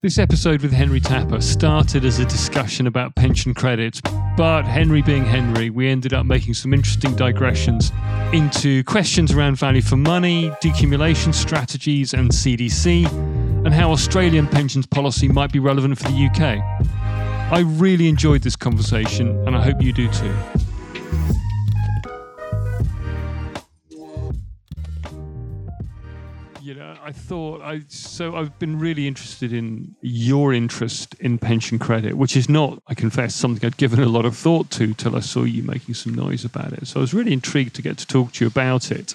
This episode with Henry Tapper started as a discussion about pension credits, but Henry being Henry, we ended up making some interesting digressions into questions around value for money, decumulation strategies, and CDC, and how Australian pensions policy might be relevant for the UK. I really enjoyed this conversation, and I hope you do too. I thought I so I've been really interested in your interest in pension credit, which is not, I confess, something I'd given a lot of thought to till I saw you making some noise about it. So I was really intrigued to get to talk to you about it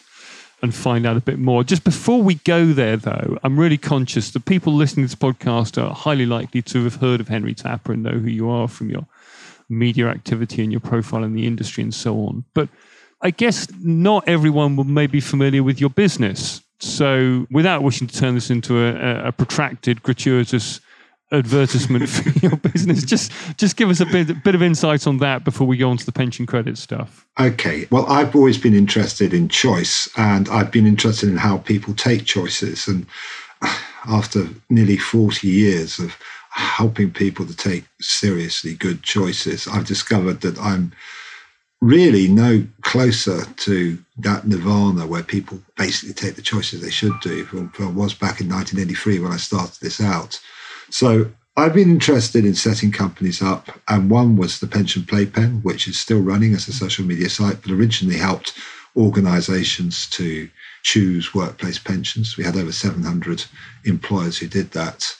and find out a bit more. Just before we go there, though, I'm really conscious that people listening to this podcast are highly likely to have heard of Henry Tapper and know who you are from your media activity and your profile in the industry and so on. But I guess not everyone will maybe be familiar with your business. So, without wishing to turn this into a, a protracted, gratuitous advertisement for your business, just just give us a bit, bit of insight on that before we go on to the pension credit stuff. Okay. Well, I've always been interested in choice, and I've been interested in how people take choices. And after nearly forty years of helping people to take seriously good choices, I've discovered that I'm really no closer to that nirvana where people basically take the choices they should do from, from was back in 1983 when I started this out. So I've been interested in setting companies up, and one was the Pension Playpen, which is still running as a social media site, but originally helped organizations to choose workplace pensions. We had over 700 employers who did that.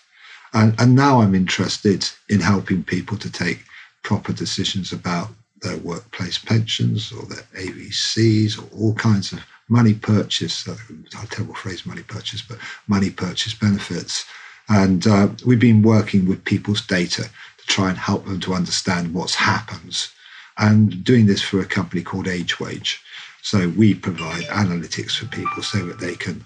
And, and now I'm interested in helping people to take proper decisions about their workplace pensions or their AVCs or all kinds of money purchase, uh, a terrible phrase, money purchase, but money purchase benefits. And uh, we've been working with people's data to try and help them to understand what's happens and doing this for a company called AgeWage. So we provide analytics for people so that they can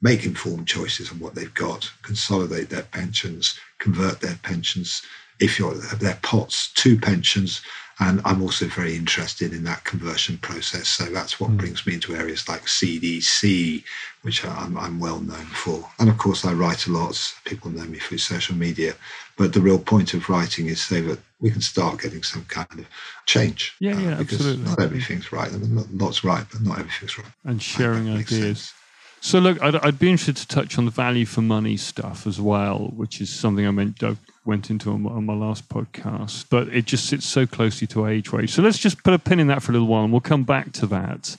make informed choices on what they've got, consolidate their pensions, convert their pensions, if you're their pots to pensions, and I'm also very interested in that conversion process. So that's what mm. brings me into areas like CDC, which I'm, I'm, well known for. And of course, I write a lot. People know me through social media. But the real point of writing is so that we can start getting some kind of change. Yeah, yeah, uh, because absolutely. Not everything's right. I mean, lots right, but not everything's right. And sharing ideas. So, look, I'd, I'd, be interested to touch on the value for money stuff as well, which is something I meant I went into on, on, my last podcast, but it just sits so closely to AgeWage. So let's just put a pin in that for a little while, and we'll come back to that.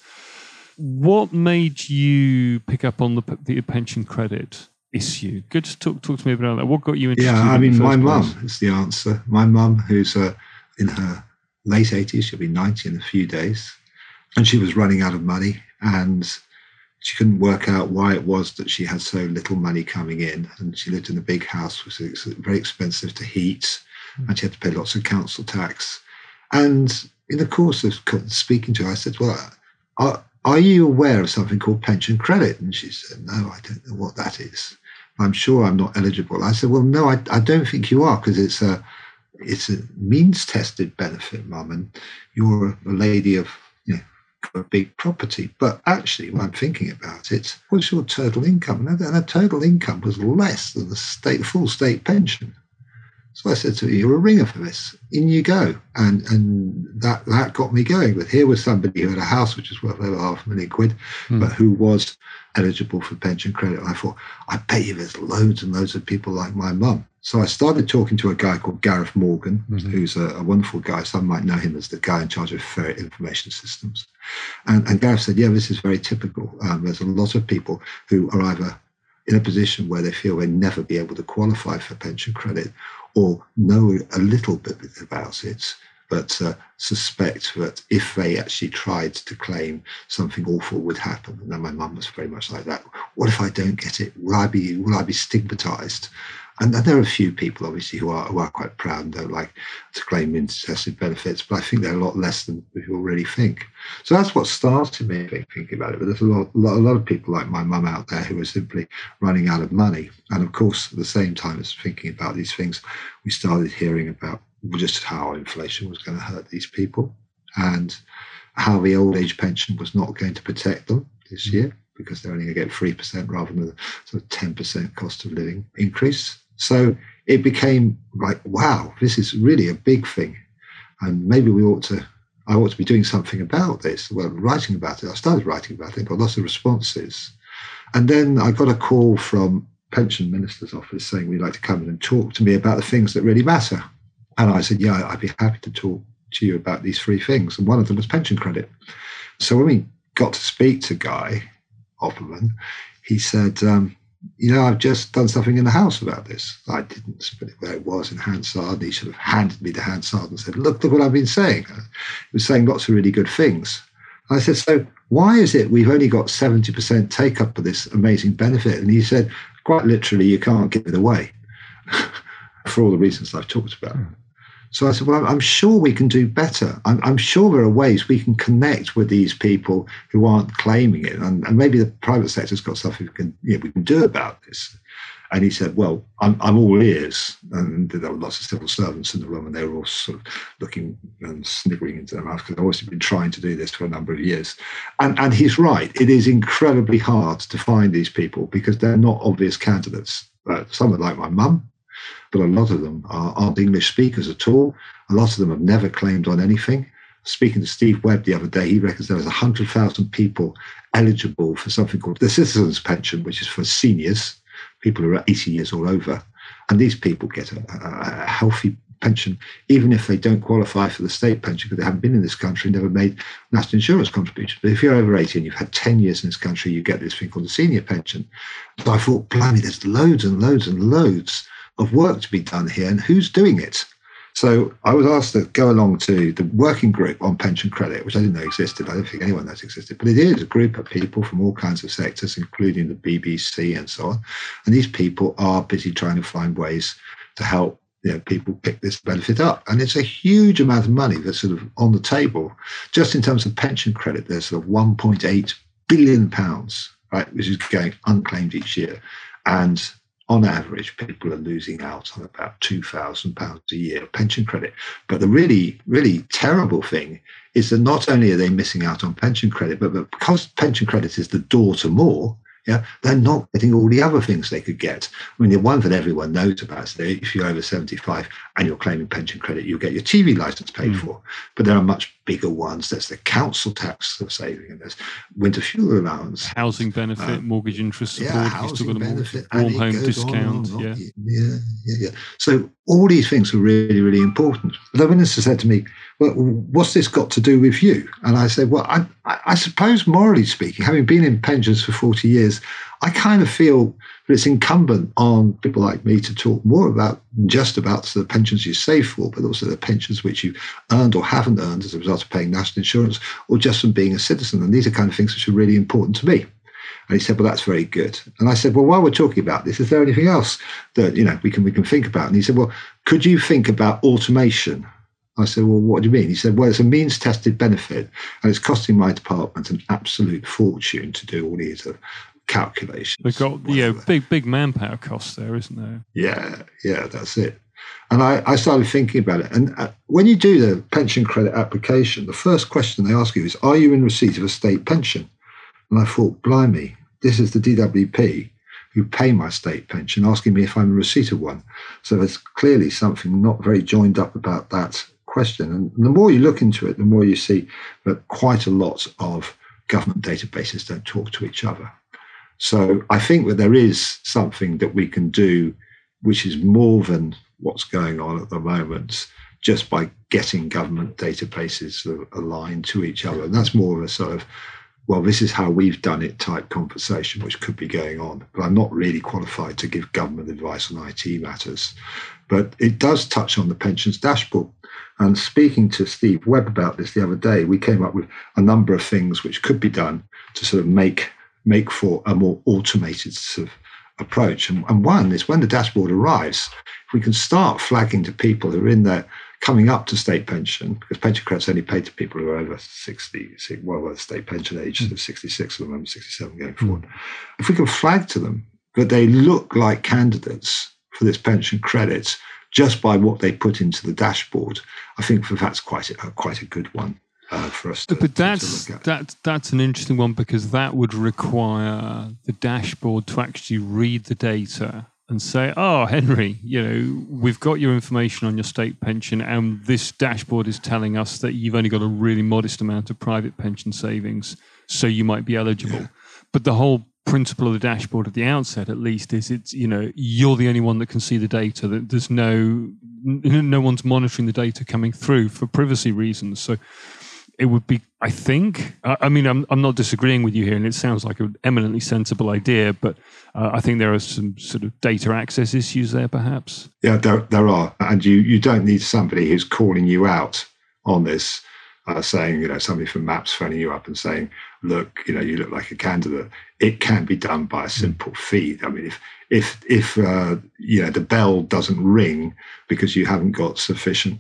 What made you pick up on the, the pension credit issue? Good, just talk talk to me about that. What got you interested? Yeah, I mean, my mum is the answer. My mum, who's uh, in her late eighties, she'll be ninety in a few days, and she was running out of money and she couldn't work out why it was that she had so little money coming in. And she lived in a big house, which was very expensive to heat, hmm. and she had to pay lots of council tax. And in the course of speaking to her, I said, Well, are, are you aware of something called pension credit? And she said, No, I don't know what that is. I'm sure I'm not eligible. I said, Well, no, I, I don't think you are because it's a it's a means tested benefit, mum, and you're a lady of big property. But actually, when I'm thinking about it, what's your total income? And the total income was less than the state, full state pension. So I said to her, "You're a ringer for this. In you go." And and that that got me going. But here was somebody who had a house which was worth over half a million quid, mm. but who was eligible for pension credit. And I thought, I bet you there's loads and loads of people like my mum so I started talking to a guy called Gareth Morgan, mm-hmm. who's a, a, wonderful guy. Some might know him as the guy in charge of ferret information systems. And, and Gareth said, yeah, this is very typical. Um, there's a lot of people who are either in a position where they feel they'll never be able to qualify for pension credit or know a little bit about it, but uh, suspect that if they actually tried to claim something awful would happen. And then my mum was very much like that. What if I don't get it? Will I be will I be stigmatized? And there are a few people, obviously, who are, who are quite proud and don't like to claim intested benefits, but I think they're a lot less than people really think. So that's what started me thinking about it. But there's a lot, a lot of people like my mum out there who are simply running out of money. And of course, at the same time as thinking about these things, we started hearing about just how inflation was going to hurt these people and how the old age pension was not going to protect them this mm. year because they're only going to get 3% rather than the sort of 10% cost of living increase. So it became like, wow, this is really a big thing. And maybe we ought to, I ought to be doing something about this. Well, writing about it. I started writing about it, got lots of responses. And then I got a call from pension minister's office saying we'd like to come in and talk to me about the things that really matter. And I said, yeah, I'd be happy to talk to you about these three things. And one of them was pension credit. So when we got to speak to Guy Opperman, he said, um, you know, I've just done something in the house about this. I didn't put it where it was in Hansard. He sort of handed me the Hansard and said, look, look what I've been saying. He was saying lots of really good things. I said, so why is it we've only got 70% take up of this amazing benefit? And he said, quite literally, you can't give it away for all the reasons I've talked about. Mm. So I said, well, I'm sure we can do better. I'm, I'm, sure there are ways we can connect with these people who aren't claiming it. And, and maybe the private sector's got stuff we can, know, we can do about this. And he said, well, I'm, I'm all ears. And there were lots of civil servants in the room and they were all sort of looking and sniggering into their mouth because I've always been trying to do this for a number of years. And, and he's right. It is incredibly hard to find these people because they're not obvious candidates. Uh, someone like my mum, but a lot of them are, aren't English speakers at all. A lot of them have never claimed on anything. Speaking to Steve Webb the other day, he reckons there was 100,000 people eligible for something called the Citizens Pension, which is for seniors, people who are 80 years or over. And these people get a, a healthy pension, even if they don't qualify for the state pension because they haven't been in this country, never made national insurance contributions. But if you're over 80 and you've had 10 years in this country, you get this thing called the senior pension. So I thought, blimey, there's loads and loads and loads of work to be done here, and who's doing it? So I was asked to go along to the working group on pension credit, which I didn't know existed. I don't think anyone knows existed, but it is a group of people from all kinds of sectors, including the BBC and so on. And these people are busy trying to find ways to help you know, people pick this benefit up. And it's a huge amount of money that's sort of on the table. Just in terms of pension credit, there's sort of 1.8 billion pounds, right, which is going unclaimed each year. And on average, people are losing out on about £2,000 a year of pension credit. But the really, really terrible thing is that not only are they missing out on pension credit, but because pension credit is the door to more, yeah, they're not getting all the other things they could get. I mean, the one that everyone knows about is that if you're over 75 and you're claiming pension credit, you'll get your TV license paid mm. for. But there are much bigger ones. There's the council tax saving, and there's winter fuel allowance, housing benefit, uh, mortgage interest support. Yeah, housing benefit, warm home discount. On on. Yeah. yeah, yeah, yeah. So all these things are really, really important. The minister said to me, well, what's this got to do with you? And I said, well, I, I, suppose morally speaking, having been in pensions for 40 years, I kind of feel that it's incumbent on people like me to talk more about just about the pensions you save for, but also the pensions which you earned or haven't earned as a result of paying national insurance or just from being a citizen. And these are kind of things which are really important to me. And he said, "Well, that's very good." And I said, "Well, while we're talking about this, is there anything else that you know we can we can think about?" And he said, "Well, could you think about automation?" I said, Well, what do you mean? He said, Well, it's a means tested benefit and it's costing my department an absolute fortune to do all these calculations. They've got yeah, big, big manpower costs there, isn't there? Yeah, yeah, that's it. And I, I started thinking about it. And uh, when you do the pension credit application, the first question they ask you is, Are you in receipt of a state pension? And I thought, Blimey, this is the DWP who pay my state pension asking me if I'm in receipt of one. So there's clearly something not very joined up about that question. And the more you look into it, the more you see that quite a lot of government databases don't talk to each other. So I think that there is something that we can do which is more than what's going on at the moment just by getting government databases aligned to each other. And that's more of a sort of, well, this is how we've done it type conversation, which could be going on. But I'm not really qualified to give government advice on IT matters. But it does touch on the pensions dashboard. And speaking to Steve Webb about this the other day, we came up with a number of things which could be done to sort of make make for a more automated sort of approach. And, and one is when the dashboard arrives, if we can start flagging to people who are in there coming up to state pension, because pension credit's only paid to people who are over 60, well, well state pension age, mm. 66 at the moment, 67 going forward. Mm. If we can flag to them that they look like candidates for this pension credit just by what they put into the dashboard, I think that's quite a, quite a good one. Uh, for us to, but that's to that that's an interesting one because that would require the dashboard to actually read the data and say, "Oh, Henry, you know, we've got your information on your state pension, and this dashboard is telling us that you've only got a really modest amount of private pension savings, so you might be eligible." Yeah. But the whole principle of the dashboard at the outset, at least, is it's you know you're the only one that can see the data. That there's no no one's monitoring the data coming through for privacy reasons. So it would be, I think, I mean, I'm, I'm not disagreeing with you here, and it sounds like an eminently sensible idea, but uh, I think there are some sort of data access issues there, perhaps. Yeah, there, there are. And you, you don't need somebody who's calling you out on this, uh, saying, you know, somebody from MAPS phoning you up and saying, look, you know, you look like a candidate. It can be done by a simple feed. I mean, if, if, if uh, you know, the bell doesn't ring because you haven't got sufficient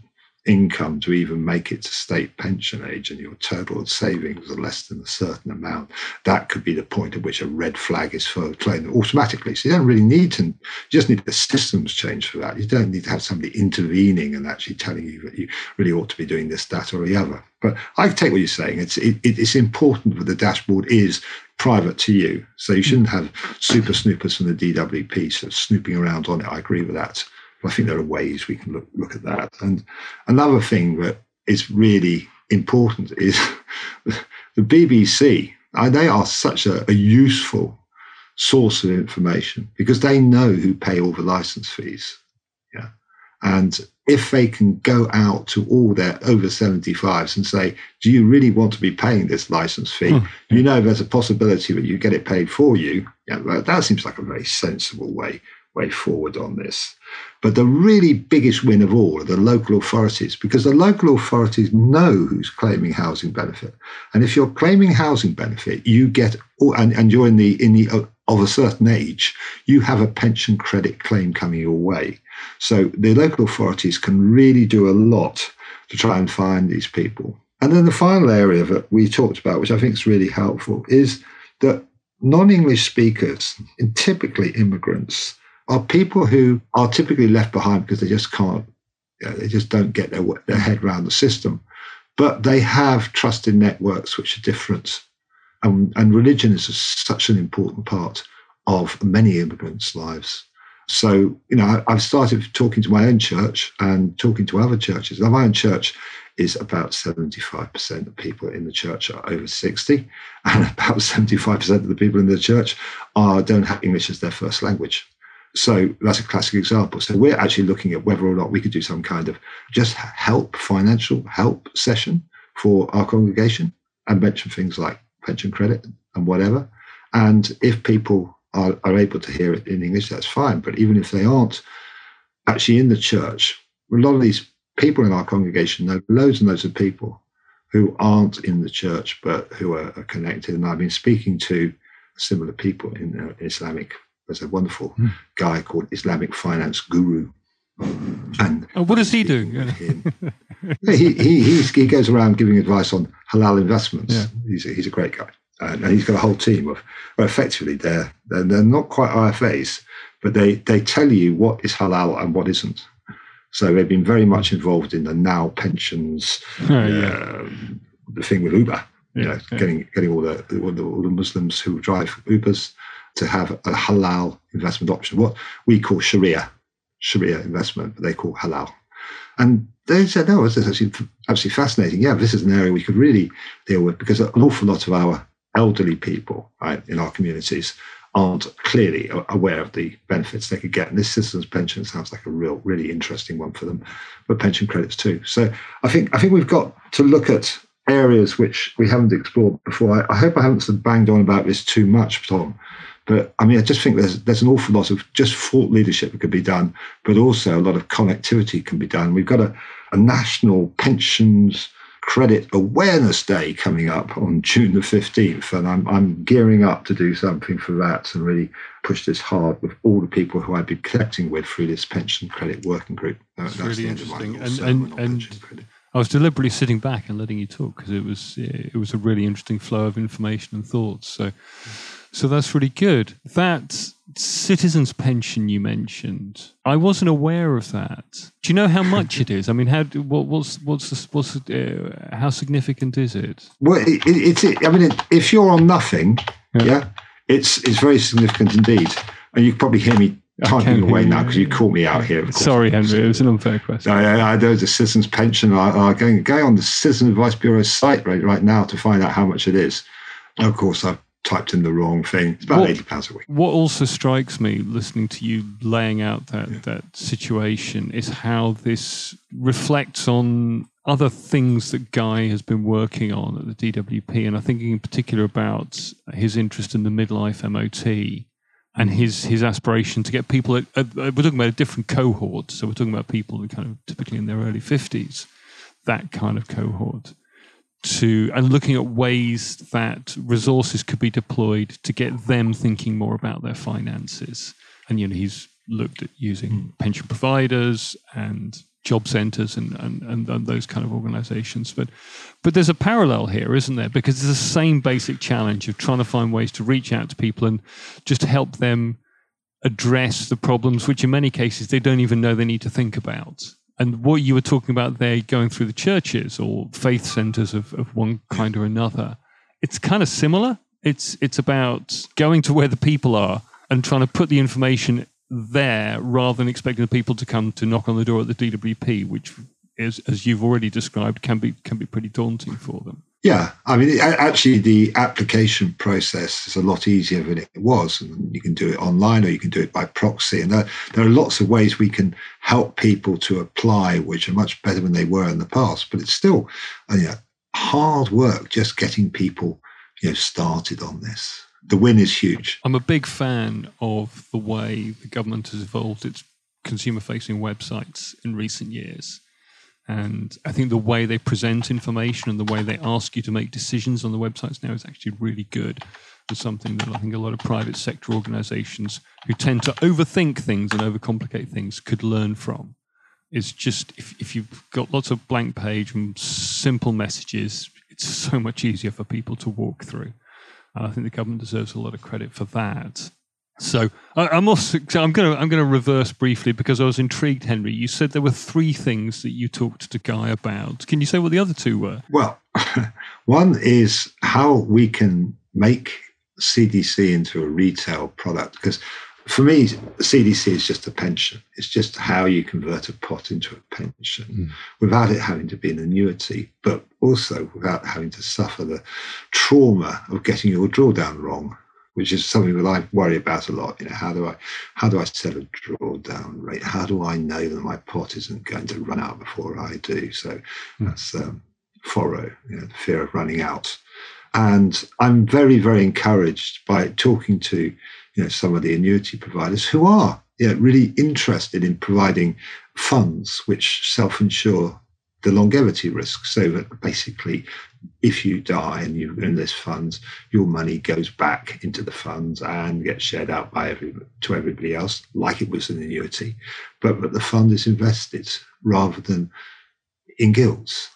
income to even make it to state pension age and your total savings are less than a certain amount, that could be the point at which a red flag is thrown automatically. So you don't really need to, you just need the systems change for that. You don't need to have somebody intervening and actually telling you that you really ought to be doing this, that, or the other. But I take what you're saying. It's it, it's important that the dashboard is private to you. So you shouldn't have super snoopers from the DWP sort of snooping around on it. I agree with that. I think there are ways we can look, look at that. And another thing that is really important is the BBC. They are such a, a useful source of information because they know who pay all the license fees. Yeah. And if they can go out to all their over 75s and say, Do you really want to be paying this license fee? Oh. You know, there's a possibility that you get it paid for you. Yeah, that seems like a very sensible way way forward on this. But the really biggest win of all are the local authorities, because the local authorities know who's claiming housing benefit. And if you're claiming housing benefit, you get, and, and you're in the, in the, uh, of a certain age, you have a pension credit claim coming your way. So the local authorities can really do a lot to try and find these people. And then the final area that we talked about, which I think is really helpful, is that non English speakers, typically immigrants, are people who are typically left behind because they just can't, you know, they just don't get their, their head around the system. But they have trusted networks which are different. And, and religion is such an important part of many immigrants' lives. So, you know, I've started talking to my own church and talking to other churches. Now, my own church is about 75% of people in the church are over 60, and about 75% of the people in the church are don't have English as their first language. So that's a classic example. So we're actually looking at whether or not we could do some kind of just help, financial help session for our congregation and mention things like pension credit and whatever. And if people are, are able to hear it in English, that's fine. But even if they aren't actually in the church, a lot of these people in our congregation know loads and loads of people who aren't in the church but who are, are connected. And I've been speaking to similar people in uh, Islamic there's a wonderful mm. guy called Islamic Finance Guru. And oh, what does he do? he, he, he goes around giving advice on halal investments. Yeah. He's, a, he's a great guy. And, and he's got a whole team of, well, effectively, they're, they're, they're not quite IFAs, but they, they tell you what is halal and what isn't. So they've been very much involved in the now pensions, oh, yeah. uh, the thing with Uber, yeah, you know, yeah. getting getting all the, all the, all the Muslims who drive Ubers to have a halal investment option, what we call Sharia, Sharia investment, but they call halal. And they said, no, this is actually absolutely fascinating. Yeah, this is an area we could really deal with because an awful lot of our elderly people right, in our communities aren't clearly aware of the benefits they could get. And this citizens pension sounds like a real, really interesting one for them, but pension credits too. So I think I think we've got to look at areas which we haven't explored before. I, I hope I haven't sort of banged on about this too much, Tom, but I mean, I just think there's there's an awful lot of just thought leadership that could be done, but also a lot of connectivity can be done. We've got a, a national pensions credit awareness day coming up on June the 15th, and I'm I'm gearing up to do something for that and really push this hard with all the people who I've been connecting with through this pension credit working group. That's, that's really interesting, and and, and I was deliberately sitting back and letting you talk because it was it was a really interesting flow of information and thoughts. So. So that's really good. That citizens pension you mentioned, I wasn't aware of that. Do you know how much it is? I mean, how what, what's what's the, what's uh, how significant is it? Well, it, it, it's I mean, it, if you're on nothing, yeah. yeah, it's it's very significant indeed. And you probably hear me typing away now because you caught me out here. Sorry, Henry, it was an unfair question. I, I, there's a citizens pension. I, I going, going on the Citizen Advice Bureau's site right, right now to find out how much it is. Of course, I've typed in the wrong thing. It's about what, eighty pounds a week. What also strikes me, listening to you laying out that yeah. that situation, is how this reflects on other things that Guy has been working on at the DWP, and I'm thinking in particular about his interest in the midlife MOT and his his aspiration to get people. At, at, we're talking about a different cohort, so we're talking about people who kind of typically in their early fifties, that kind of cohort to and looking at ways that resources could be deployed to get them thinking more about their finances. And you know, he's looked at using mm. pension providers and job centers and, and, and, and, those kind of organizations. But but there's a parallel here, isn't there? Because it's the same basic challenge of trying to find ways to reach out to people and just help them address the problems which in many cases they don't even know they need to think about and what you were talking about there going through the churches or faith centers of, of one kind or another it's kind of similar. It's it's about going to where the people are and trying to put the information there rather than expecting the people to come to knock on the door at the DWP which is as you've already described can be can be pretty daunting for them yeah, I mean, actually, the application process is a lot easier than it was. And you can do it online or you can do it by proxy. And there, there are lots of ways we can help people to apply, which are much better than they were in the past. But it's still uh, you know, hard work just getting people you know, started on this. The win is huge. I'm a big fan of the way the government has evolved its consumer facing websites in recent years and I think the way they present information and the way they ask you to make decisions on the websites now is actually really good. And something that I think a lot of private sector organizations who tend to overthink things and overcomplicate things could learn from. It's just if, if you've got lots of blank page and simple messages, it's so much easier for people to walk through. And I think the government deserves a lot of credit for that. So I, am also I'm going to I'm going to reverse briefly because I was intrigued, Henry. You said there were three things that you talked to Guy about. Can you say what the other two were? Well, one is how we can make CDC into a retail product because for me, CDC is just a pension. It's just how you convert a pot into a pension mm. without it having to be an annuity, but also without having to suffer the trauma of getting your drawdown wrong which is something that I worry about a lot. You know, how do I how do I set a drawdown rate? How do I know that my pot isn't going to run out before I do? So mm. that's um, you know, the fear of running out. And I'm very, very encouraged by talking to you know some of the annuity providers who are you know, really interested in providing funds which self-insure the longevity risk so that basically if you die and you enlist funds your money goes back into the funds and gets shared out by every, to everybody else like it was an annuity. But, but the fund is invested rather than in gilts.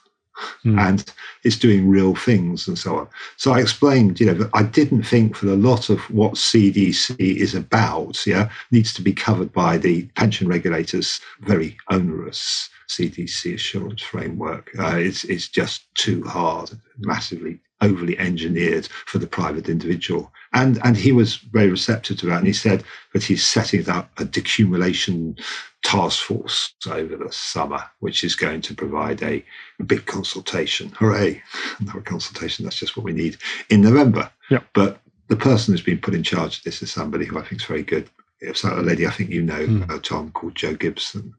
Mm. and it's doing real things and so on. So i explained you know that i didn't think that a lot of what cdc is about yeah needs to be covered by the pension regulators very onerous CDC assurance framework. Uh, it's, it's just too hard, massively overly engineered for the private individual. And, and he was very receptive to that. And he said that he's setting up a decumulation task force over the summer, which is going to provide a, a big consultation. Hooray! Another consultation, that's just what we need in November. Yeah. But the person who's been put in charge of this is somebody who I think is very good. It's a lady I think you know, mm. uh, Tom, called Joe Gibson.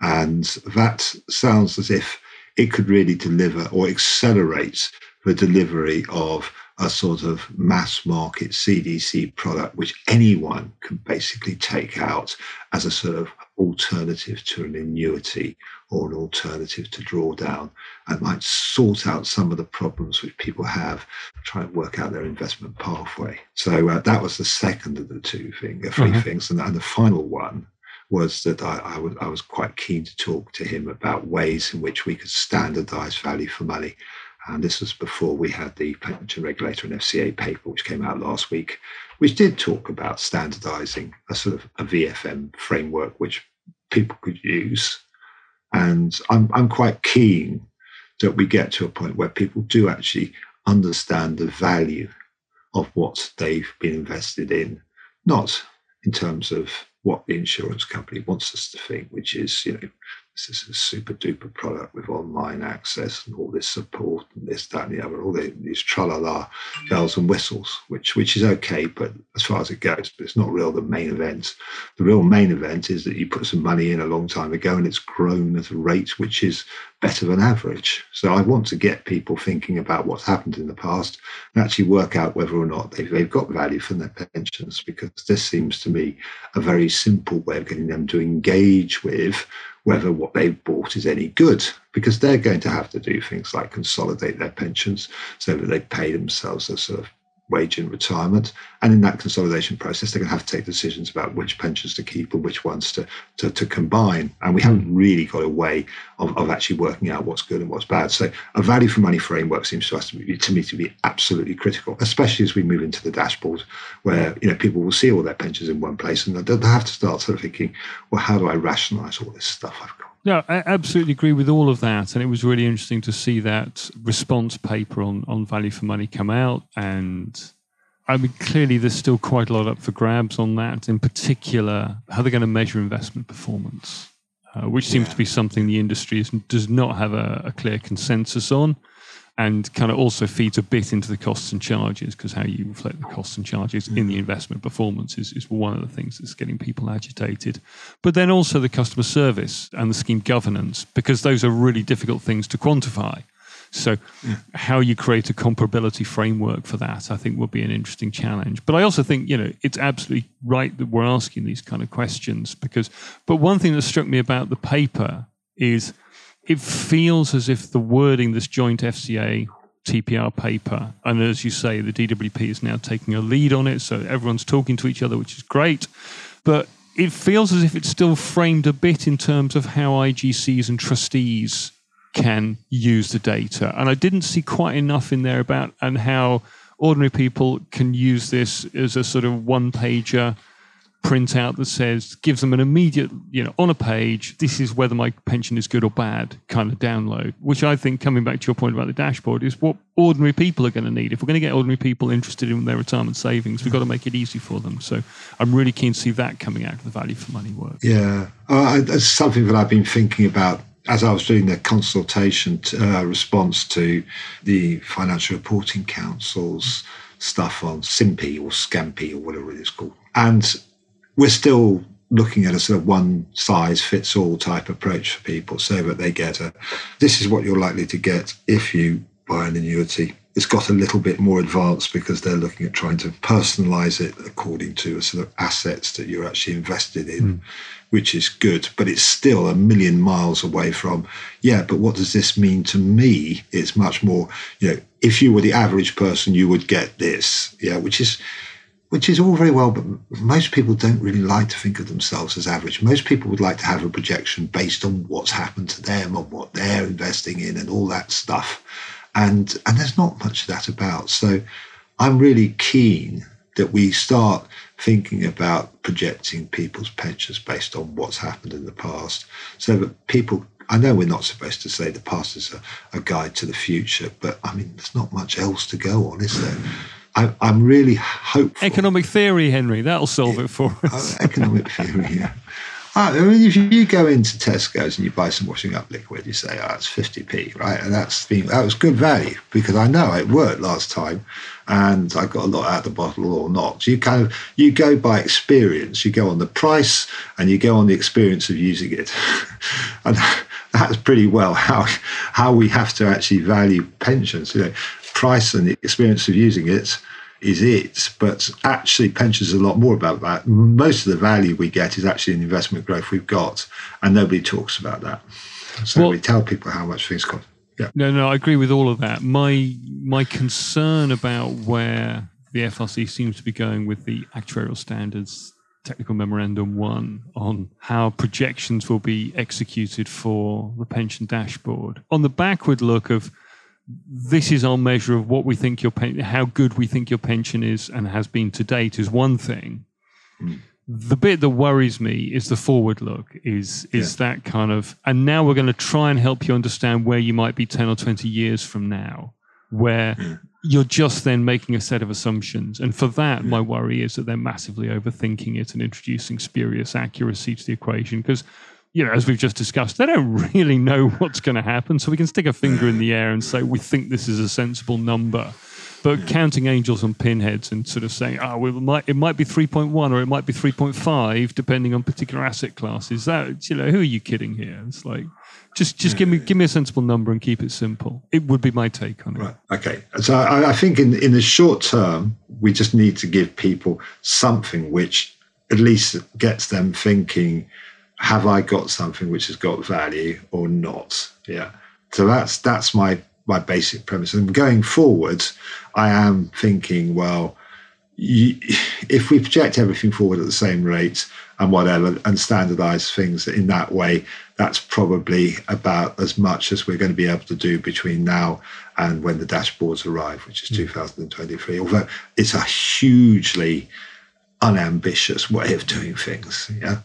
And that sounds as if it could really deliver or accelerate the delivery of a sort of mass market CDC product, which anyone can basically take out as a sort of alternative to an annuity or an alternative to drawdown and might sort out some of the problems which people have, try and work out their investment pathway. So uh, that was the second of the two things, uh, 3 mm-hmm. things. And, and the final one was that I, I, was, was quite keen to talk to him about ways in which we could standardize value for money. And this was before we had the pension regulator and FCA paper, which came out last week, which did talk about standardizing a sort of a VFM framework which people could use. And I'm, I'm quite keen that we get to a point where people do actually understand the value of what they've been invested in, not in terms of what the insurance company wants us to think, which is, you know, this is a super duper product with online access and all this support and this, that, and the other, all the, these tralala bells and whistles, which which is okay, but as far as it goes, but it's not real the main event. The real main event is that you put some money in a long time ago and it's grown at a rate which is better than average. So I want to get people thinking about what's happened in the past and actually work out whether or not they've, they've got value from their pensions, because this seems to me a very simple way of getting them to engage with whether what they've bought is any good, because they're going to have to do things like consolidate their pensions so that they pay themselves a sort of wage in retirement. And in that consolidation process, they're going to have to take decisions about which pensions to keep and which ones to, to, to combine. And we haven't hmm. really got a way of, of actually working out what's good and what's bad. So a value for money framework seems to us to, be, to me to be absolutely critical, especially as we move into the dashboard where you know people will see all their pensions in one place and they'll have to start sort of thinking, well, how do I rationalize all this stuff I've got? Yeah, I absolutely agree with all of that. And it was really interesting to see that response paper on, on value for money come out. And I mean, clearly there's still quite a lot up for grabs on that, in particular, how they're going to measure investment performance, uh, which seems yeah. to be something the industry is, does not have a, a clear consensus on and kind of also feeds a bit into the costs and charges because how you reflect the costs and charges in the mm. investment performance is, is one of the things that's getting people agitated. But then also the customer service and the scheme governance because those are really difficult things to quantify. So, how you create a comparability framework for that, I think, will be an interesting challenge. But I also think, you know, it's absolutely right that we're asking these kind of questions because. But one thing that struck me about the paper is it feels as if the wording this joint FCA TPR paper, and as you say, the DWP is now taking a lead on it, so everyone's talking to each other, which is great. But it feels as if it's still framed a bit in terms of how IGCs and trustees can use the data. And I didn't see quite enough in there about and how ordinary people can use this as a sort of one pager printout that says gives them an immediate, you know, on a page, this is whether my pension is good or bad kind of download, which I think coming back to your point about the dashboard is what ordinary people are going to need. If we're going to get ordinary people interested in their retirement savings, we've got to make it easy for them. So I'm really keen to see that coming out of the value for money work. Yeah, uh, that's something that I've been thinking about as I was doing the consultation uh, response to the Financial Reporting Council's stuff on SIMPI or SCAMPI or whatever it is called. And we're still looking at a sort of one size fits all type approach for people so that they get a this is what you're likely to get if you buy an annuity. It's got a little bit more advanced because they're looking at trying to personalize it according to a sort of assets that you're actually invested in, mm. which is good. But it's still a million miles away from, yeah, but what does this mean to me? It's much more, you know, if you were the average person, you would get this, yeah, which is which is all very well, but most people don't really like to think of themselves as average. Most people would like to have a projection based on what's happened to them on what they're investing in and all that stuff. And and there's not much of that about. So I'm really keen that we start thinking about projecting people's pensions based on what's happened in the past so that people I know we're not supposed to say the past is a, a guide to the future, but I mean, there's not much else to go on, is there? I, am really hopeful. Economic theory, Henry, that'll solve it for oh, us. Oh, economic theory, yeah. Ah, I mean, if you go into Tesco's and you buy some washing up liquid, you say, "Oh, it's 50p," right? And that's been that was good value because I know it worked last time, and I got a lot out of the bottle or not. So you kind of you go by experience. You go on the price and you go on the experience of using it, and that's pretty well how how we have to actually value pensions. You know, price and the experience of using it is it. But actually, pensions are a lot more about that. Most of the value we get is actually in the investment growth we've got, and nobody talks about that. So well, we tell people how much things cost. Yeah. No, no, I agree with all of that. My my concern about where the FRC seems to be going with the actuarial standards technical memorandum one on how projections will be executed for the pension dashboard. On the backward look of this is our measure of what we think your pen, how good we think your pension is and has been to date is one thing. Mm. The bit that worries me is the forward look. Is is yeah. that kind of and now we're going to try and help you understand where you might be ten or twenty years from now, where you're just then making a set of assumptions. And for that, my worry is that they're massively overthinking it and introducing spurious accuracy to the equation because you know, as we've just discussed, they don't really know what's going to happen. So we can stick a finger in the air and say, we think this is a sensible number. But counting angels on pinheads and sort of saying, oh, well, it, might, it might be 3.1 or it might be 3.5, depending on particular asset classes. That, you know, who are you kidding here? It's like, just just give me give me a sensible number and keep it simple. It would be my take on it. Right. Okay. So I, I think in in the short term, we just need to give people something which at least gets them thinking have I got something which has got value or not? Yeah. So that's that's my my basic premise. And going forward, I am thinking, well, you, if we project everything forward at the same rate and whatever, and standardize things in that way, that's probably about as much as we're going to be able to do between now and when the dashboards arrive, which is mm. 2023. Although it's a hugely unambitious way of doing things. Yeah.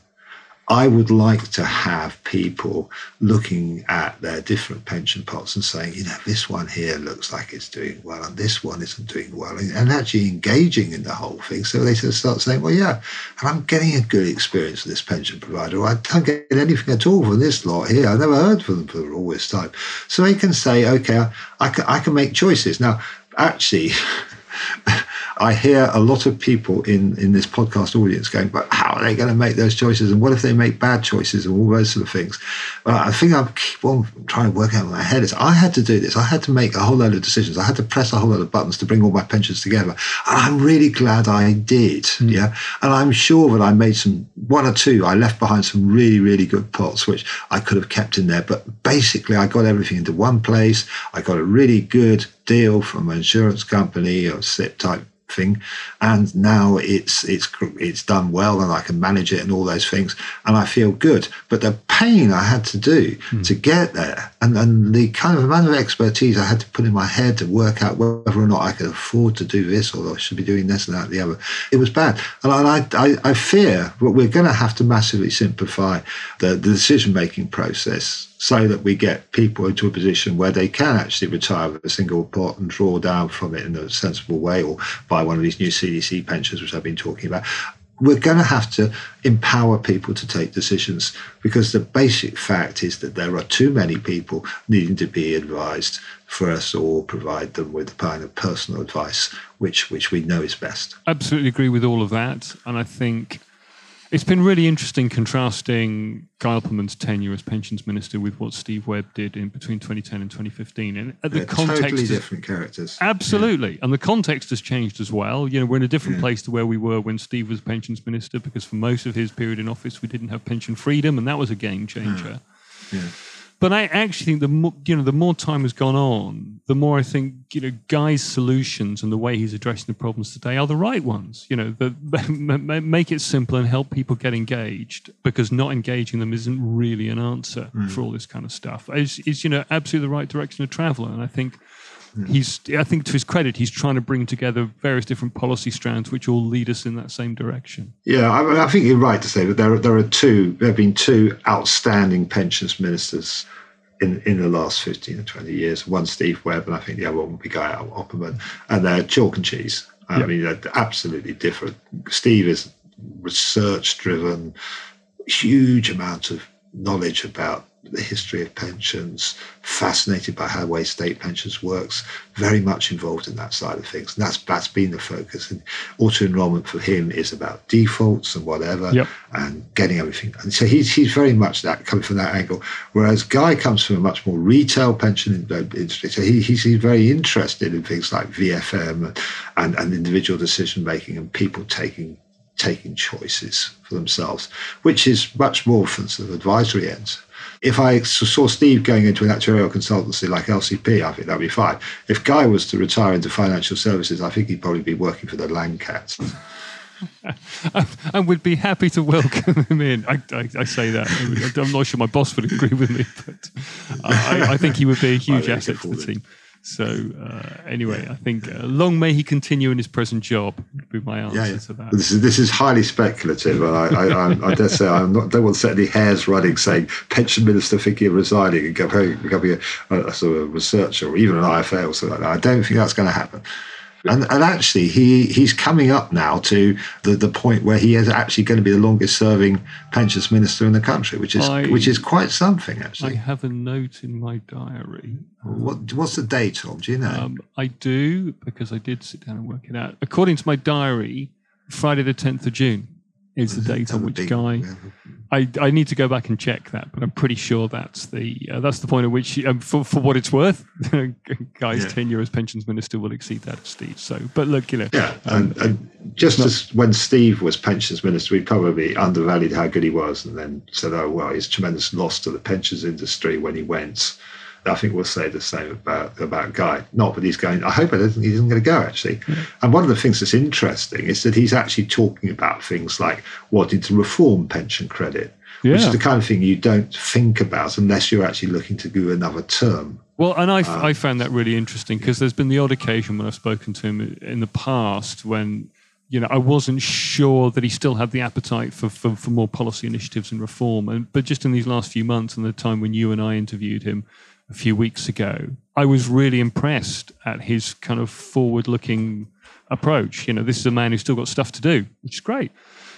I would like to have people looking at their different pension pots and saying, you know, this one here looks like it's doing well and this one isn't doing well, and, actually engaging in the whole thing. So they start saying, well, yeah, and I'm getting a good experience with this pension provider. I don't get anything at all from this lot here. I never heard from them for all this time. So they can say, okay, I, can, I can make choices. Now, actually, I hear a lot of people in, in this podcast audience going, but how are they going to make those choices? And what if they make bad choices and all those sort of things? Well, I think I keep on trying to work out in my head is I had to do this. I had to make a whole load of decisions. I had to press a whole load of buttons to bring all my pensions together. And I'm really glad I did. Mm. Yeah. And I'm sure that I made some, one or two, I left behind some really, really good pots, which I could have kept in there. But basically, I got everything into one place. I got a really good deal from an insurance company or SIPP type thing. And now it's it's it's done well and I can manage it and all those things. And I feel good. But the pain I had to do mm. to get there and, and the kind of amount of expertise I had to put in my head to work out whether or not I could afford to do this or I should be doing this and that and the other it was bad. And I, I, I fear that we're going to have to massively simplify the, the decision making process so that we get people into a position where they can actually retire with a single pot and draw down from it in a sensible way or buy one of these new CDC pensions, which I've been talking about. We're going to have to empower people to take decisions because the basic fact is that there are too many people needing to be advised for us or provide them with the kind of personal advice which which we know is best. Absolutely agree with all of that. And I think it's been really interesting contrasting Guy tenure as pensions minister with what Steve Webb did in between 2010 and 2015. And the yeah, context totally different characters. Absolutely, yeah. and the context has changed as well. You know, we're in a different yeah. place to where we were when Steve was pensions minister because for most of his period in office, we didn't have pension freedom, and that was a game hmm. changer. yeah. But I actually think the more, you know the more time has gone on, the more I think you know Guy's solutions and the way he's addressing the problems today are the right ones. You know, the, make it simple and help people get engaged because not engaging them isn't really an answer mm. for all this kind of stuff. Is is you know absolutely the right direction to travel, and I think Hmm. he's i think to his credit he's trying to bring together various different policy strands which all lead us in that same direction. Yeah i, I think you're right to say that there, are, there are two there have been two outstanding pensions ministers in, in the last 15 or 20 years. One steve webb and i think the other one would be guy opperman. And they're chalk and cheese. I yep. mean they're absolutely different. Steve is research driven huge amount of knowledge about the history of pensions, fascinated by how the way state pensions works, very much involved in that side of things. And that's that's been the focus. And auto enrollment for him is about defaults and whatever yep. and getting everything. And so he's he's very much that coming from that angle. Whereas Guy comes from a much more retail pension uh, industry. So he, he's, he's very interested in things like VFM and, and, and individual decision making and people taking taking choices for themselves, which is much more from sort of advisory ends if I saw Steve going into an actuarial consultancy like LCP, I think that'd be fine. If Guy was to retire into financial services, I think he'd probably be working for the Lang Cats. we'd be happy to welcome him in. I, I, I, say that. I'm not sure my boss would agree with me, but I, I think he would be a huge asset to the team. So uh, anyway, I think uh, long may he continue in his present job. Would be my answer Yeah, yeah. to that. This is this is highly speculative, and I, I, I, I dare say I'm don't want to set any hairs running saying pension minister thinking of resigning and becoming, becoming a, a, sort of researcher or even an IFA or something like that. I don't think that's going to happen. And, and actually, he, he's coming up now to the, the point where he is actually going to be the longest serving pensions minister in the country, which is I- which is quite something actually. I have a note in my diary. What, what's the date, Tom? Do you know? Um, I do because I did sit down and work it out. According to my diary, Friday the 10th of June is the date on which Guy. yeah. I, I need to go back and check that, but I'm pretty sure that's the uh, that's the point at which, um, for for what it's worth, Guy's Yeah. tenure as pensions minister will exceed that of Steve. So, but look, you know, Yeah, and, and just as when Steve was pensions minister, we probably undervalued how good he was, and then said, "Oh well, he's tremendous loss to the pensions industry when he went." I think we'll say the same about about Guy. Not that he's going. I hope I don't think he's going to go actually. And one of the things that's interesting is that he's actually talking about things like wanting to reform pension credit, which is the kind of thing you don't think about unless you're actually looking to do another term. Well, and I, Um, I found that really interesting because there's been the odd occasion when I've spoken to him in the past when, you know, I wasn't sure that he still had the appetite for, for, for more policy initiatives and reform. And but just in these last few months and the time when you and I interviewed him a few weeks ago, I was really impressed at his kind of forward-looking approach. You know, this is a man who's still got stuff to do, which is great.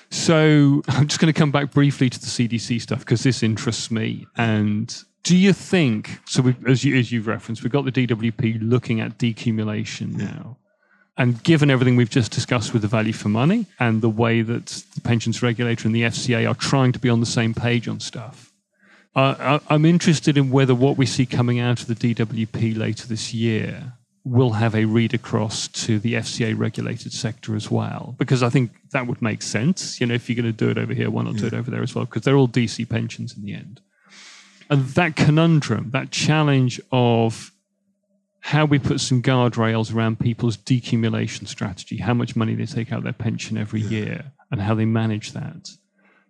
So I'm just going to come back briefly to the CDC stuff because this interests me. And do you think so? We, as you as you've referenced, we've got the DWP looking at decumulation now, and given everything we've just discussed with the value for money and the way that the pensions regulator and the FCA are trying to be on the same page on stuff. I- I'm interested in whether what we see coming out of the DWP later this year will have a read across to the FCA regulated sector as well, because I think that would make sense. You know, if you're going to do it over here, why not do it over there as well? Because they're all DC pensions in the end. And that conundrum, that challenge of how we put some guardrails around people's decumulation strategy, how much money they take out of their pension every year, and how they manage that.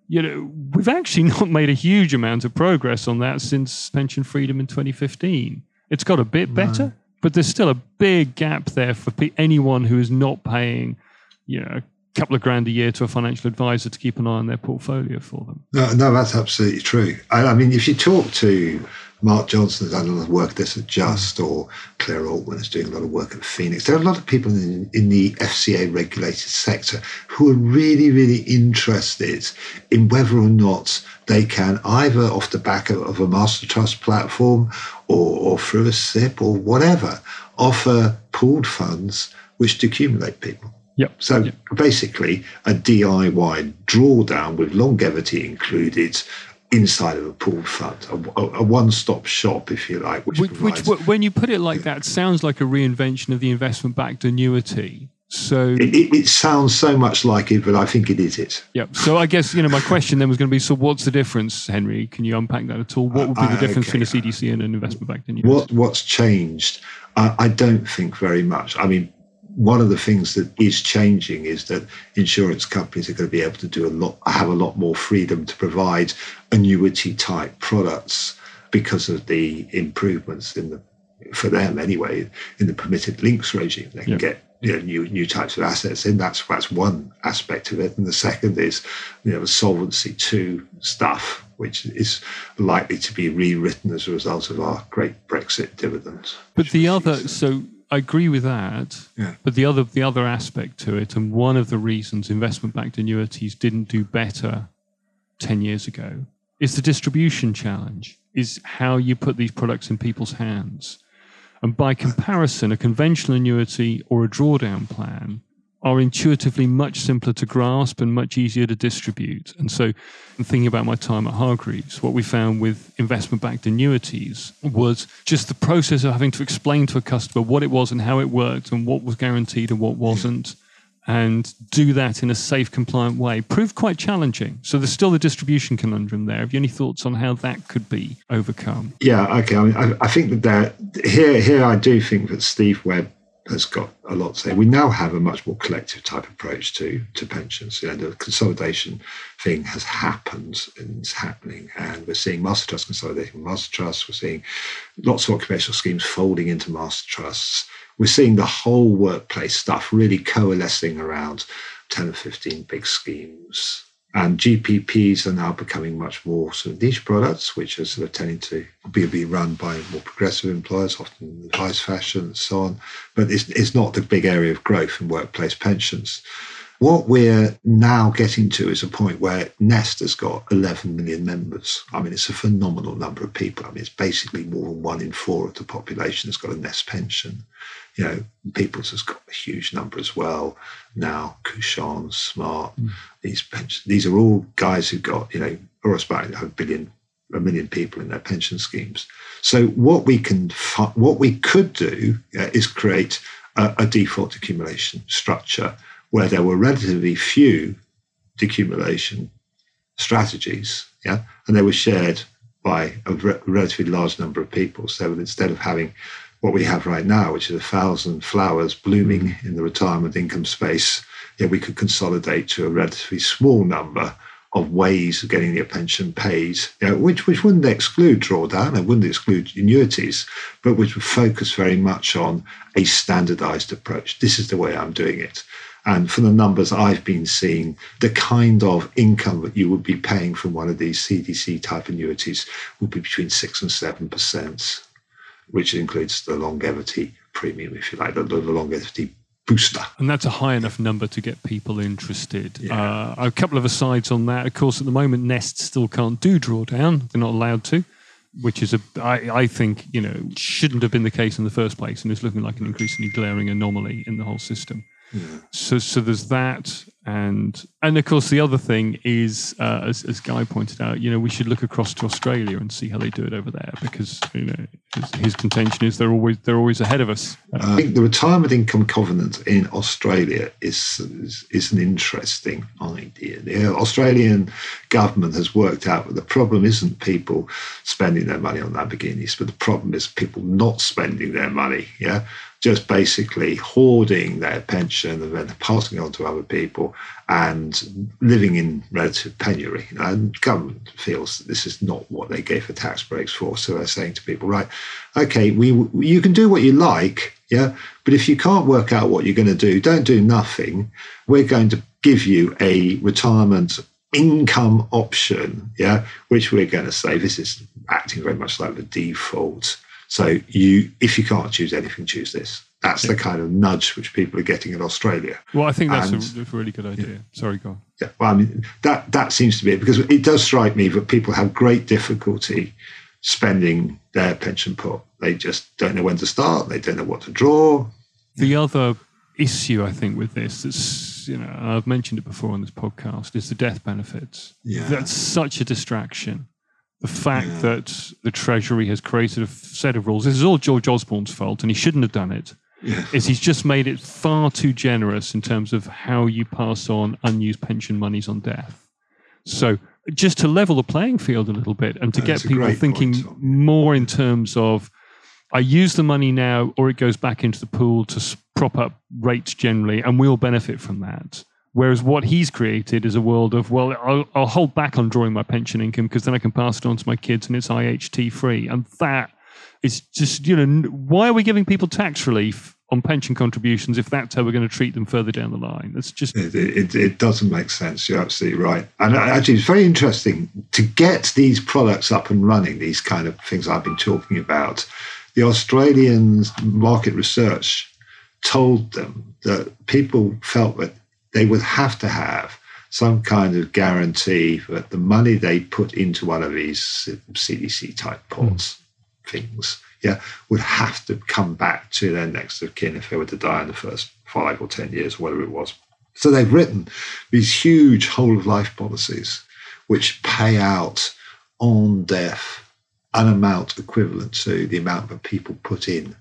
You know, we've actually not made a huge amount of progress on that since pension freedom in 2015. It's got a bit better, but there's still a big gap there for pe- anyone who is not paying, you know, a couple of grand a year to a financial advisor to keep an eye on their portfolio for them. No, no, that's absolutely true. I, I mean, if you talk to Mark Johnson, has done a lot of work at this at Just, or Claire Altman is doing a lot of work at Phoenix, there are a lot of people in, in the FCA regulated sector who are really, really interested in whether or not they can either off the back of, of a master trust platform or, or through a SIPP or whatever offer pooled funds which decumulate people. Yep. So Yep. basically, a DIY drawdown with longevity included inside of a pooled fund, a, a- a one-stop shop, if you like, which, Which, which, when you put it like that, sounds like a reinvention of the investment-backed annuity. So, it, it, it sounds so much like it, but I think it is it. yeah. So I guess you know my question then was going to be: so what's the difference, Henry? Can you unpack that at all? What would be the Uh, difference okay. between a CDC and an investment-backed annuity? What what's changed? I, I don't think very much. I mean, one of the things that is changing is that insurance companies are going to be able to do a lot, have a lot more freedom to provide annuity type products because of the improvements in the, for them anyway, in the permitted links regime. They can Yeah. get you know, new new types of assets in. That's that's one aspect of it, and the second is you know the solvency two stuff, which is likely to be rewritten as a result of our great Brexit dividends. But the other, so I agree with that. Yeah. But the other, the other aspect to it, and one of the reasons investment-backed annuities didn't do better ten years ago, is the distribution challenge. Is how you put these products in people's hands, and by comparison, a conventional annuity or a drawdown plan are intuitively much simpler to grasp and much easier to distribute. And so, thinking about my time at Hargreaves, what we found with investment backed annuities was just the process of having to explain to a customer what it was and how it worked and what was guaranteed and what wasn't. And do that in a safe, compliant way proved quite challenging. So there's still the distribution conundrum there. Have you any thoughts on how that could be overcome? Yeah, okay. I mean, I, I think that there, here, here, I do think that Steve Webb has got a lot to say. We now have a much more collective type approach to to pensions. You know, the consolidation thing has happened and it's happening, and we're seeing master trust consolidating master trusts. We're seeing lots of occupational schemes folding into master trusts. We're seeing the whole workplace stuff really coalescing around 10 or 15 big schemes and GPPs are now becoming much more sort of niche products, which are sort of tending to be, be run by more progressive employers, often in the advice fashion and so on. But it's, it's not the big area of growth in workplace pensions. What we're now getting to is a point where Nest has got 11 million members. I mean, it's a phenomenal number of people. I mean, it's basically more than one in four of the population has got a Nest pension you know, People's has got a huge number as well now. Cushon, Smart, mm. these. These are all guys who got, you know, or about a billion, a million people in their pension schemes. So what we can, what we could do uh, is create a, a default accumulation structure where there were relatively few decumulation strategies, yeah, and they were shared by a re- relatively large number of people. So instead of having what we have right now, which is a thousand flowers blooming mm. in the retirement income space, yeah, we could consolidate to a relatively small number of ways of getting your pension paid, you know, which which wouldn't exclude drawdown and wouldn't exclude annuities, but which would focus very much on a standardized approach. This is the way I'm doing it. And from the numbers I've been seeing, the kind of income that you would be paying from one of these CDC type annuities would be between six and seven percent which includes the longevity premium, if you like, the, the longevity booster. And that's a high enough number to get people interested. Yeah. Uh, a couple of asides on that. Of course, at the moment, Nest still can't do drawdown. They're not allowed to, which is a, I, I think, you know, shouldn't have been the case in the first place. And it's looking like an increasingly glaring anomaly in the whole system. Yeah. So, so there's that and and of course the other thing is uh, as, as guy pointed out you know we should look across to australia and see how they do it over there because you know his, his contention is they're always they're always ahead of us. I think the retirement income covenant in australia is is, is an interesting idea. The australian government has worked out that the problem isn't people spending their money on lamborghinis but the problem is people not spending their money yeah just basically hoarding their pension and then passing it on to other people and living in relative penury. And government feels this is not what they gave the tax breaks for. So they're saying to people, right, okay, we you can do what you like, yeah, but if you can't work out what you're going to do, don't do nothing. We're going to give you a retirement income option, yeah, which we're going to say this is acting very much like the default so you, if you can't choose anything, choose this. That's yeah. the kind of nudge which people are getting in Australia. Well, I think that's and, a really good idea. Yeah. Sorry, go on. Yeah, well, I mean that that seems to be it because it does strike me that people have great difficulty spending their pension pot. They just don't know when to start. They don't know what to draw. The other issue, I think, with this, that's you know, I've mentioned it before on this podcast, is the death benefits. Yeah, that's such a distraction the fact yeah. that the Treasury has created a set of rules. This is all George Osborne's fault, and he shouldn't have done it. Yeah. Is he's just made it far too generous in terms of how you pass on unused pension monies on death. So just to level the playing field a little bit and to That's get people thinking point, more in terms of I use the money now or it goes back into the pool to prop up rates generally and we'll benefit from that. Whereas what he's created is a world of, well, I'll, I'll hold back on drawing my pension income because then I can pass it on to my kids and it's IHT free. And that is just, you know, why are we giving people tax relief on pension contributions if that's how we're going to treat them further down the line? That's just. It, it, it doesn't make sense. You're absolutely right. And uh, actually, it's very interesting to get these products up and running, these kind of things I've been talking about. The Australian market research told them that people felt that they would have to have some kind of guarantee that the money they put into one of these CDC type pots mm. things, yeah, would have to come back to their next of kin if they were to die in the first five or ten years, whatever it was. So they've written these huge whole of life policies which pay out on death an amount equivalent to the amount that people put in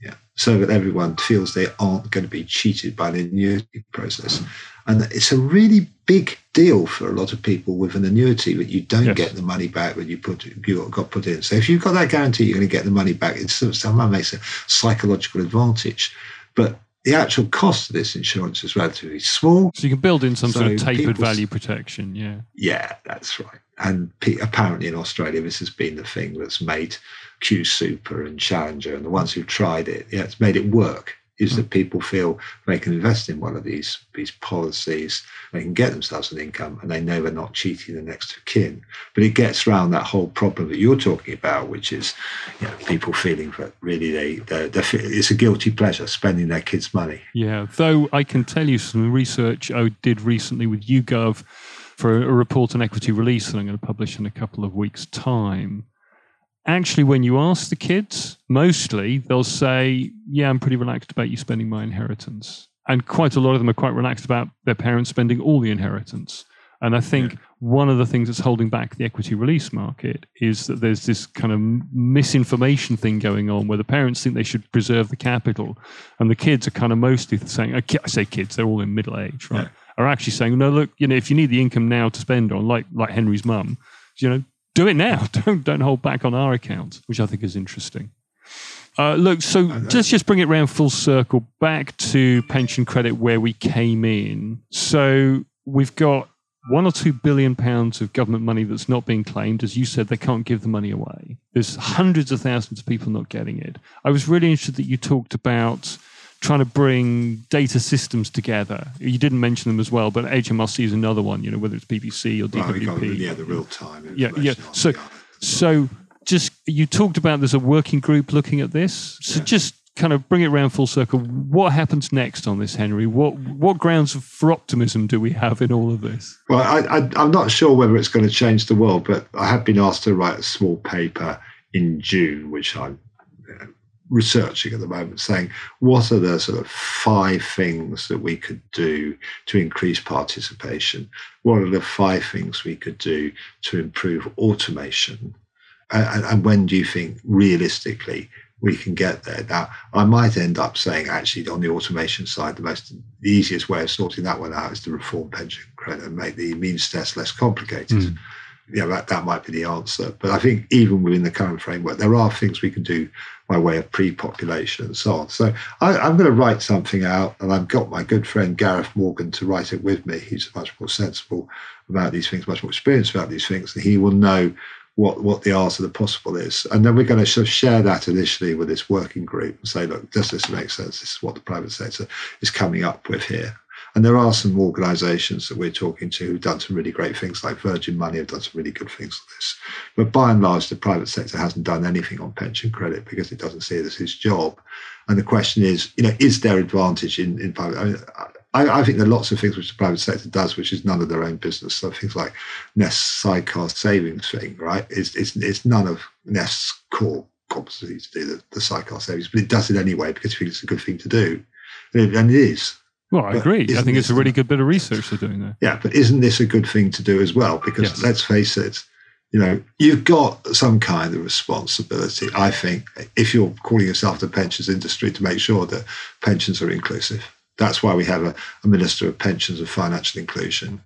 yeah. So that everyone feels they aren't going to be cheated by the annuity process. And it's a really big deal for a lot of people with an annuity that you don't yes. get the money back that you put you got put in. So if you've got that guarantee, you're going to get the money back. It's somehow makes a psychological advantage. But the actual cost of this insurance is relatively small. So you can build in some so sort of tapered value protection. Yeah. Yeah, that's right. And apparently in Australia, this has been the thing that's made Q Super and Challenger and the ones who've tried it. Yeah, it's made it work is that hmm. people feel they can invest in one of these these policies, they can get themselves an income, and they know they're not cheating the next of kin. But it gets around that whole problem that you're talking about, which is you know, people feeling that really they they're, they're, it's a guilty pleasure spending their kids' money. Yeah, though I can tell you some research I did recently with YouGov for a report on equity release that I'm going to publish in a couple of weeks' time actually, when you ask the kids, mostly they'll say, Yeah, I'm pretty relaxed about you spending my inheritance. And quite a lot of them are quite relaxed about their parents spending all the inheritance. And I think yeah. one of the things that's holding back the equity release market is that there's this kind of misinformation thing going on where the parents think they should preserve the capital, and the kids are kind of mostly saying, uh, I say kids, they're all in middle age, right? Yeah. Are actually saying, no, look, you know, if you need the income now to spend on, like like Henry's mum, you know, do it now. Don't don't hold back on our account, which I think is interesting. Uh, look, so let's just bring it round full circle back to pension credit where we came in. So we've got one or two billion pounds of government money that's not being claimed. As you said, they can't give the money away. There's hundreds of thousands of people not getting it. I was really interested that you talked about trying to bring data systems together. You didn't mention them as well, but HMRC is another one. You know, whether it's BBC or DWP. Well, yeah, the real time. Yeah, yeah. So, so just you talked about there's a working group looking at this. So yeah. just kind of bring it around full circle. What happens next on this, Henry? What what grounds for optimism do we have in all of this? Well, I, I, I'm not sure whether it's going to change the world, but I have been asked to write a small paper in June, which I'm researching at the moment, saying what are the sort of five things that we could do to increase participation? What are the five things we could do to improve automation? And, and when do you think realistically we can get there? Now, I might end up saying actually on the automation side, the most the easiest way of sorting that one out is to reform pension credit and make the means test less complicated. Mm yeah, that, that might be the answer. But I think even within the current framework, there are things we can do by way of pre-population and so on. So I, am going to write something out, and I've got my good friend Gareth Morgan to write it with me. He's much more sensible about these things, much more experienced about these things, and he will know what what the art of the possible is. And then we're going to sort of share that initially with this working group and say, look, does this make sense? This is what the private sector is coming up with here. And there are some organizations that we're talking to who've done some really great things, like Virgin Money have done some really good things with this. But by and large, the private sector hasn't done anything on pension credit because it doesn't see it as its job. And the question is, you know, is there advantage in, in private? I, mean, I, I, think there are lots of things which the private sector does, which is none of their own business. So things like Nest's sidecar savings thing, right? It's, it's, it's none of Nest's core competency to do the, the sidecar savings, but it does it anyway because it it's a good thing to do. And it, and it is. Well, I agree. I think it's a really good bit of research they're doing there. Yeah, but isn't this a good thing to do as well? Because yes. let's face it, you know, you've got some kind of responsibility, I think, if you're calling yourself the pensions industry, to make sure that pensions are inclusive. That's why we have a, a Minister of Pensions and Financial Inclusion.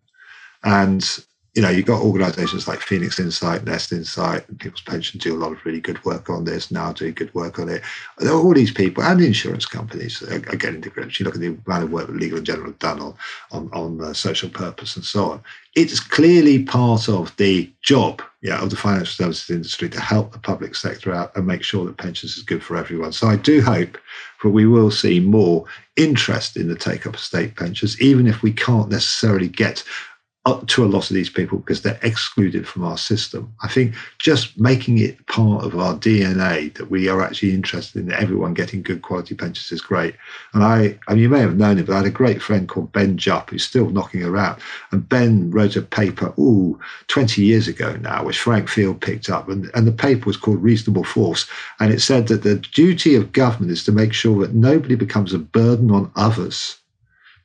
And you know, you've got organizations like Phoenix Insight, Nest Insight, and People's Pension do a lot of really good work on this, now doing good work on it. There are all these people and insurance companies are, are getting to grips. You look at the amount of work that Legal and General have done on, on, on uh, social purpose and so on. It's clearly part of the job yeah, of the financial services industry to help the public sector out and make sure that pensions is good for everyone. So I do hope that we will see more interest in the take up of state pensions, even if we can't necessarily get to a lot of these people because they're excluded from our system. I think just making it part of our DNA that we are actually interested in everyone getting good quality pensions is great. And I, you may have known him, but I had a great friend called Ben Jupp who's still knocking around. And Ben wrote a paper, ooh, 20 years ago now, which Frank Field picked up. And, and the paper was called Reasonable Force. And it said that the duty of government is to make sure that nobody becomes a burden on others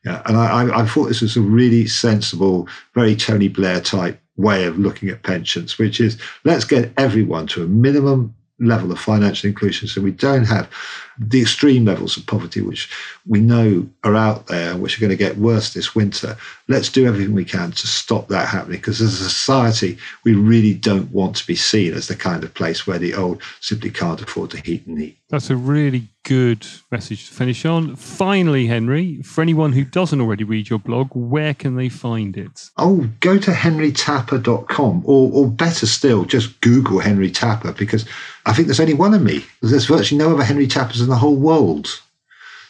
yeah, and I, I thought this was a really sensible, very Tony Blair type way of looking at pensions, which is let's get everyone to a minimum level of financial inclusion so we don't have the extreme levels of poverty, which we know are out there, which are going to get worse this winter. Let's do everything we can to stop that happening because as a society, we really don't want to be seen as the kind of place where the old simply can't afford to heat and eat. That's a really good message to finish on. Finally, Henry, for anyone who doesn't already read your blog, where can they find it? Oh, go to henrytapper.com or, or better still, just Google Henry Tapper because I think there's only one of me. There's virtually no other Henry Tappers in the whole world.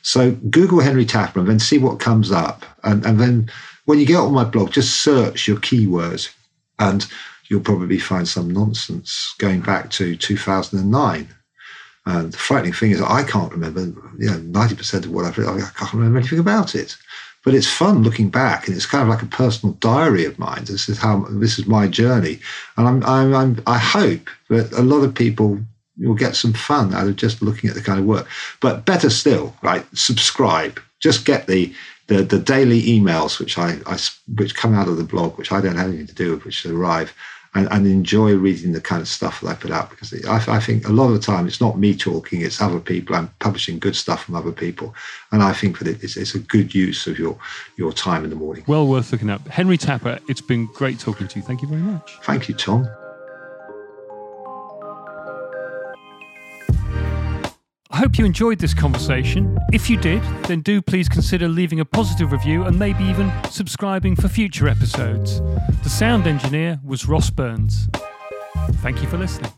So Google Henry Tapper then see what comes up. And, and then when you get on my blog, just search your keywords and you'll probably find some nonsense going back to 2009. And the frightening thing is, I can't remember, you know, 90% of what I've written, I can't remember anything about it. But it's fun looking back, and it's kind of like a personal diary of mine. This is how this is my journey, and I'm, I'm, I'm I hope that a lot of people will get some fun out of just looking at the kind of work. But better still, right? Subscribe. Just get the the, the daily emails which I, I which come out of the blog, which I don't have anything to do with, which arrive and, and enjoy reading the kind of stuff that I put out because I, I, think a lot of the time it's not me talking, it's other people. I'm publishing good stuff from other people, and I think that it's, it's a good use of your your time in the morning. Well worth looking up. Henry Tapper, it's been great talking to you. Thank you very much. Thank you, Tom. I hope you enjoyed this conversation. If you did, then do please consider leaving a positive review and maybe even subscribing for future episodes. The sound engineer was Ross Burns. Thank you for listening.